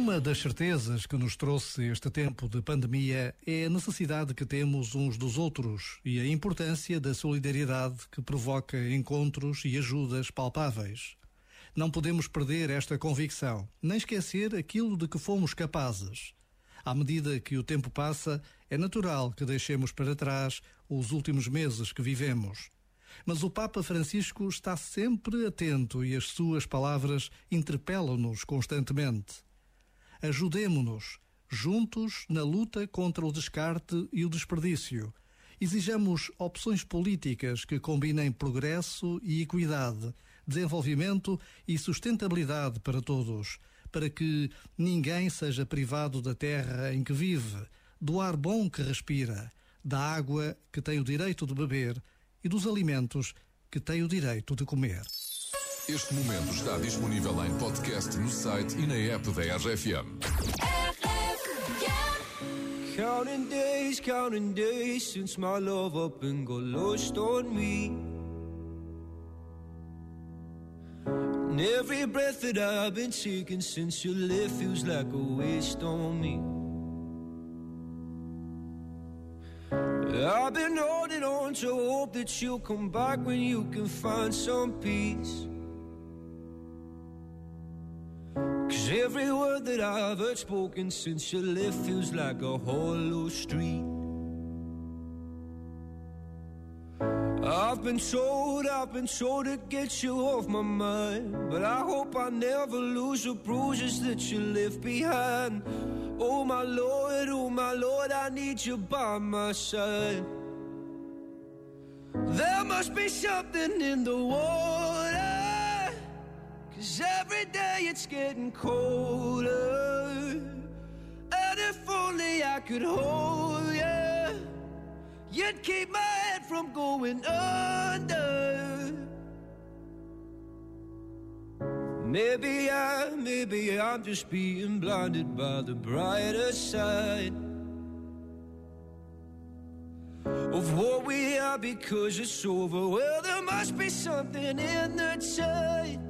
Uma das certezas que nos trouxe este tempo de pandemia é a necessidade que temos uns dos outros e a importância da solidariedade que provoca encontros e ajudas palpáveis. Não podemos perder esta convicção, nem esquecer aquilo de que fomos capazes. À medida que o tempo passa, é natural que deixemos para trás os últimos meses que vivemos. Mas o Papa Francisco está sempre atento e as suas palavras interpelam-nos constantemente. Ajudemo-nos, juntos, na luta contra o descarte e o desperdício. Exijamos opções políticas que combinem progresso e equidade, desenvolvimento e sustentabilidade para todos, para que ninguém seja privado da terra em que vive, do ar bom que respira, da água que tem o direito de beber e dos alimentos que tem o direito de comer. Este momento está disponível em podcast no site e na app da RFM. Counting days, counting days since my love up and got lost on me. And every breath that I've been taking since you left feels like a waste on me. I've been holding on to hope that you'll come back when you can find some peace. Cause every word that I've heard spoken since you left feels like a hollow street. I've been told, I've been told to get you off my mind. But I hope I never lose the bruises that you left behind. Oh my Lord, oh my Lord, I need you by my side. There must be something in the water. Cause every day it's getting colder. And if only I could hold you, you'd keep my head from going under. Maybe I, maybe I'm just being blinded by the brighter side of what we are because it's over. Well, there must be something in the tide.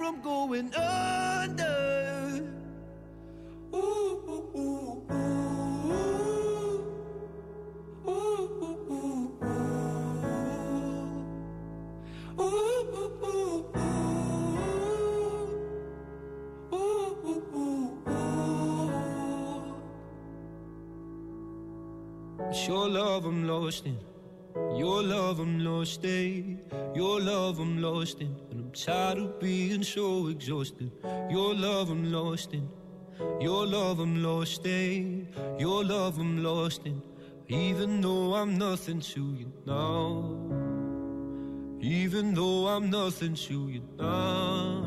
from going under. Ooh, ooh, ooh, ooh. Ooh, ooh, ooh, ooh. Ooh, ooh, love I'm lost in. Your love I'm lost in, your love I'm lost in, and I'm tired of being so exhausted. Your love I'm lost in, your love I'm lost in, your love I'm lost in, even though I'm nothing to you now. Even though I'm nothing to you now,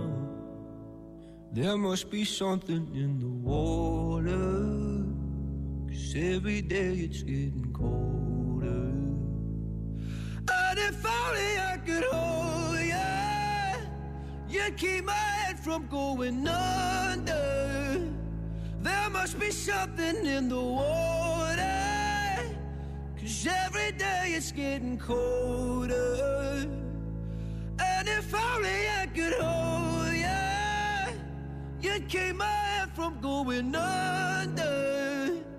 there must be something in the water, cause every day it's getting colder. If only I could hold you, you'd keep my head from going under. There must be something in the water, cause every day it's getting colder. And if only I could hold you, you'd keep my head from going under.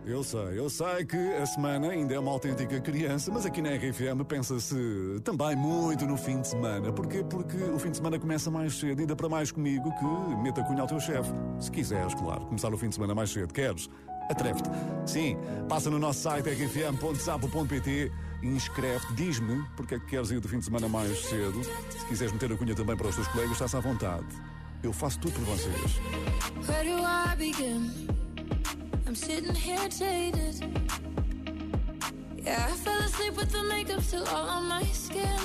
Eu sei, eu sei que a semana ainda é uma autêntica criança, mas aqui na RFM pensa-se também muito no fim de semana. Porquê? Porque o fim de semana começa mais cedo, ainda para mais comigo que meta cunha ao teu chefe. Se quiseres, claro, começar o fim de semana mais cedo. Queres? Atreve-te. Sim, passa no nosso site rfm.sapo.pt inscreve-te. Diz-me porque é que queres ir do fim de semana mais cedo. Se quiseres meter a cunha também para os teus colegas, estás à vontade. Eu faço tudo por vocês. Where do I begin? I'm sitting here jaded. Yeah, I fell asleep with the makeup still all on my skin.